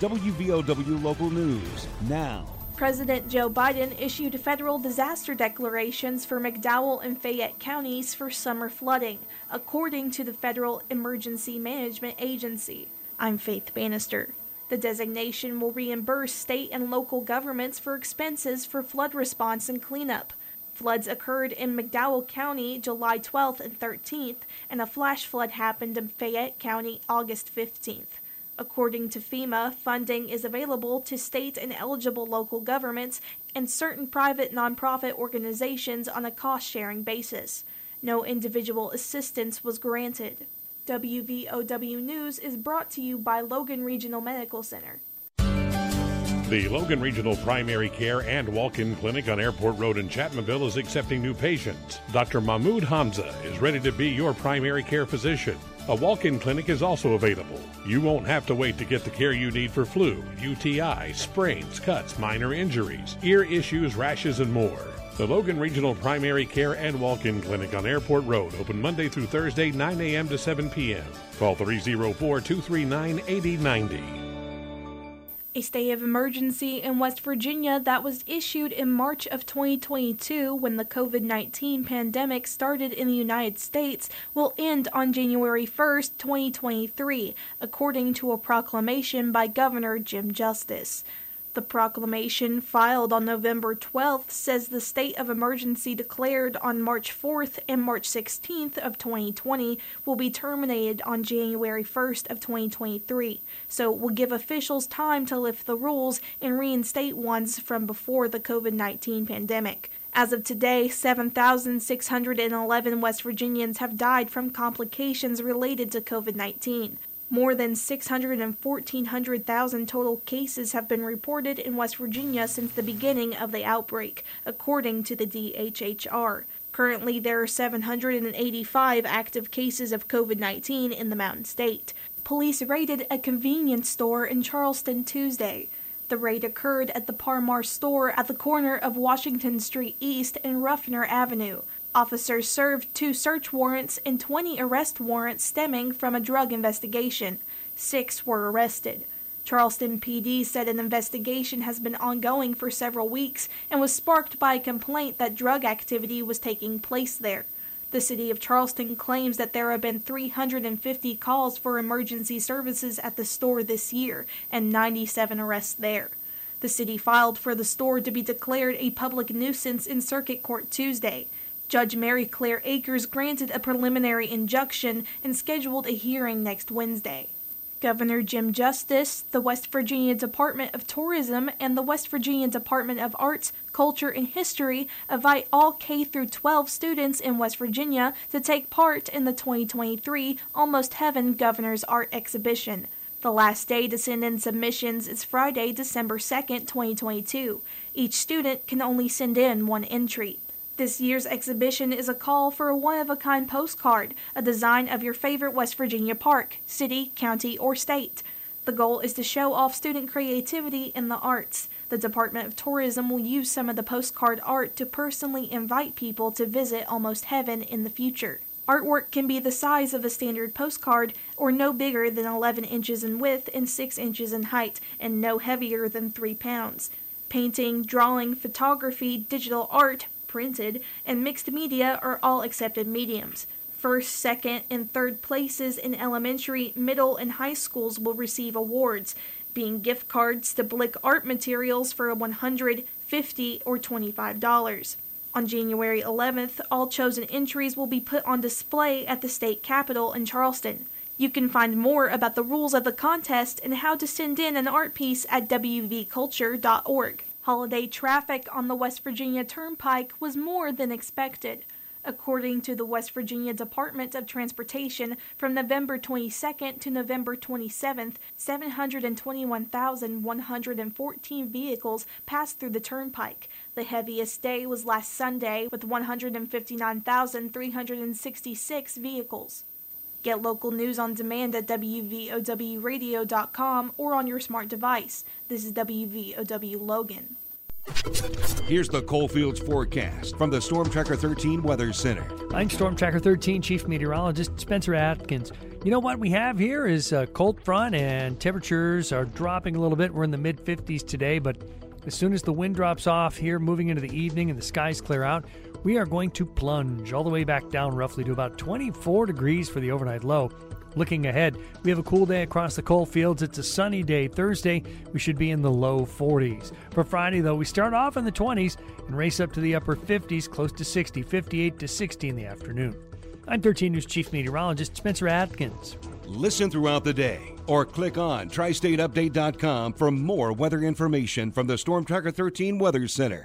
WVOW Local News now. President Joe Biden issued federal disaster declarations for McDowell and Fayette counties for summer flooding, according to the Federal Emergency Management Agency. I'm Faith Bannister. The designation will reimburse state and local governments for expenses for flood response and cleanup. Floods occurred in McDowell County July 12th and 13th, and a flash flood happened in Fayette County August 15th. According to FEMA, funding is available to state and eligible local governments and certain private nonprofit organizations on a cost sharing basis. No individual assistance was granted. WVOW News is brought to you by Logan Regional Medical Center. The Logan Regional Primary Care and Walk-In Clinic on Airport Road in Chapmanville is accepting new patients. Dr. Mahmoud Hamza is ready to be your primary care physician. A walk in clinic is also available. You won't have to wait to get the care you need for flu, UTI, sprains, cuts, minor injuries, ear issues, rashes, and more. The Logan Regional Primary Care and Walk In Clinic on Airport Road, open Monday through Thursday, 9 a.m. to 7 p.m. Call 304 239 8090 a stay of emergency in West Virginia that was issued in March of 2022 when the COVID 19 pandemic started in the United States will end on January 1, 2023, according to a proclamation by Governor Jim Justice. The proclamation filed on November 12th says the state of emergency declared on March 4th and March 16th of 2020 will be terminated on January 1st of 2023. So it will give officials time to lift the rules and reinstate ones from before the COVID-19 pandemic. As of today, 7,611 West Virginians have died from complications related to COVID 19. More than 600 and 1,400,000 total cases have been reported in West Virginia since the beginning of the outbreak, according to the DHHR. Currently, there are 785 active cases of COVID 19 in the Mountain State. Police raided a convenience store in Charleston Tuesday. The raid occurred at the Par-Mar store at the corner of Washington Street East and Ruffner Avenue. Officers served two search warrants and 20 arrest warrants stemming from a drug investigation. Six were arrested. Charleston PD said an investigation has been ongoing for several weeks and was sparked by a complaint that drug activity was taking place there. The city of Charleston claims that there have been 350 calls for emergency services at the store this year and 97 arrests there. The city filed for the store to be declared a public nuisance in circuit court Tuesday. Judge Mary Claire Akers granted a preliminary injunction and scheduled a hearing next Wednesday. Governor Jim Justice, the West Virginia Department of Tourism, and the West Virginia Department of Arts, Culture, and History invite all K 12 students in West Virginia to take part in the 2023 Almost Heaven Governor's Art Exhibition. The last day to send in submissions is Friday, December 2nd, 2022. Each student can only send in one entry. This year's exhibition is a call for a one of a kind postcard, a design of your favorite West Virginia park, city, county, or state. The goal is to show off student creativity in the arts. The Department of Tourism will use some of the postcard art to personally invite people to visit Almost Heaven in the future. Artwork can be the size of a standard postcard or no bigger than 11 inches in width and 6 inches in height and no heavier than 3 pounds. Painting, drawing, photography, digital art, printed, and mixed media are all accepted mediums. First, second, and third places in elementary, middle, and high schools will receive awards, being gift cards to Blick art materials for $100, $50, or $25. On January 11th, all chosen entries will be put on display at the state capitol in Charleston. You can find more about the rules of the contest and how to send in an art piece at wvculture.org. Holiday traffic on the West Virginia Turnpike was more than expected. According to the West Virginia Department of Transportation, from November 22nd to November 27th, 721,114 vehicles passed through the turnpike. The heaviest day was last Sunday with 159,366 vehicles. Get local news on demand at WVOWradio.com or on your smart device. This is WVOW Logan. Here's the Coalfields forecast from the Storm Tracker 13 Weather Center. I'm Storm Tracker 13 Chief Meteorologist Spencer Atkins. You know what we have here is a cold front, and temperatures are dropping a little bit. We're in the mid 50s today, but as soon as the wind drops off here, moving into the evening and the skies clear out, we are going to plunge all the way back down roughly to about 24 degrees for the overnight low. Looking ahead, we have a cool day across the coal fields. It's a sunny day. Thursday, we should be in the low 40s. For Friday, though, we start off in the 20s and race up to the upper 50s, close to 60, 58 to 60 in the afternoon. I'm 13 News Chief Meteorologist Spencer Atkins. Listen throughout the day or click on tristateupdate.com for more weather information from the Storm Tracker 13 Weather Center.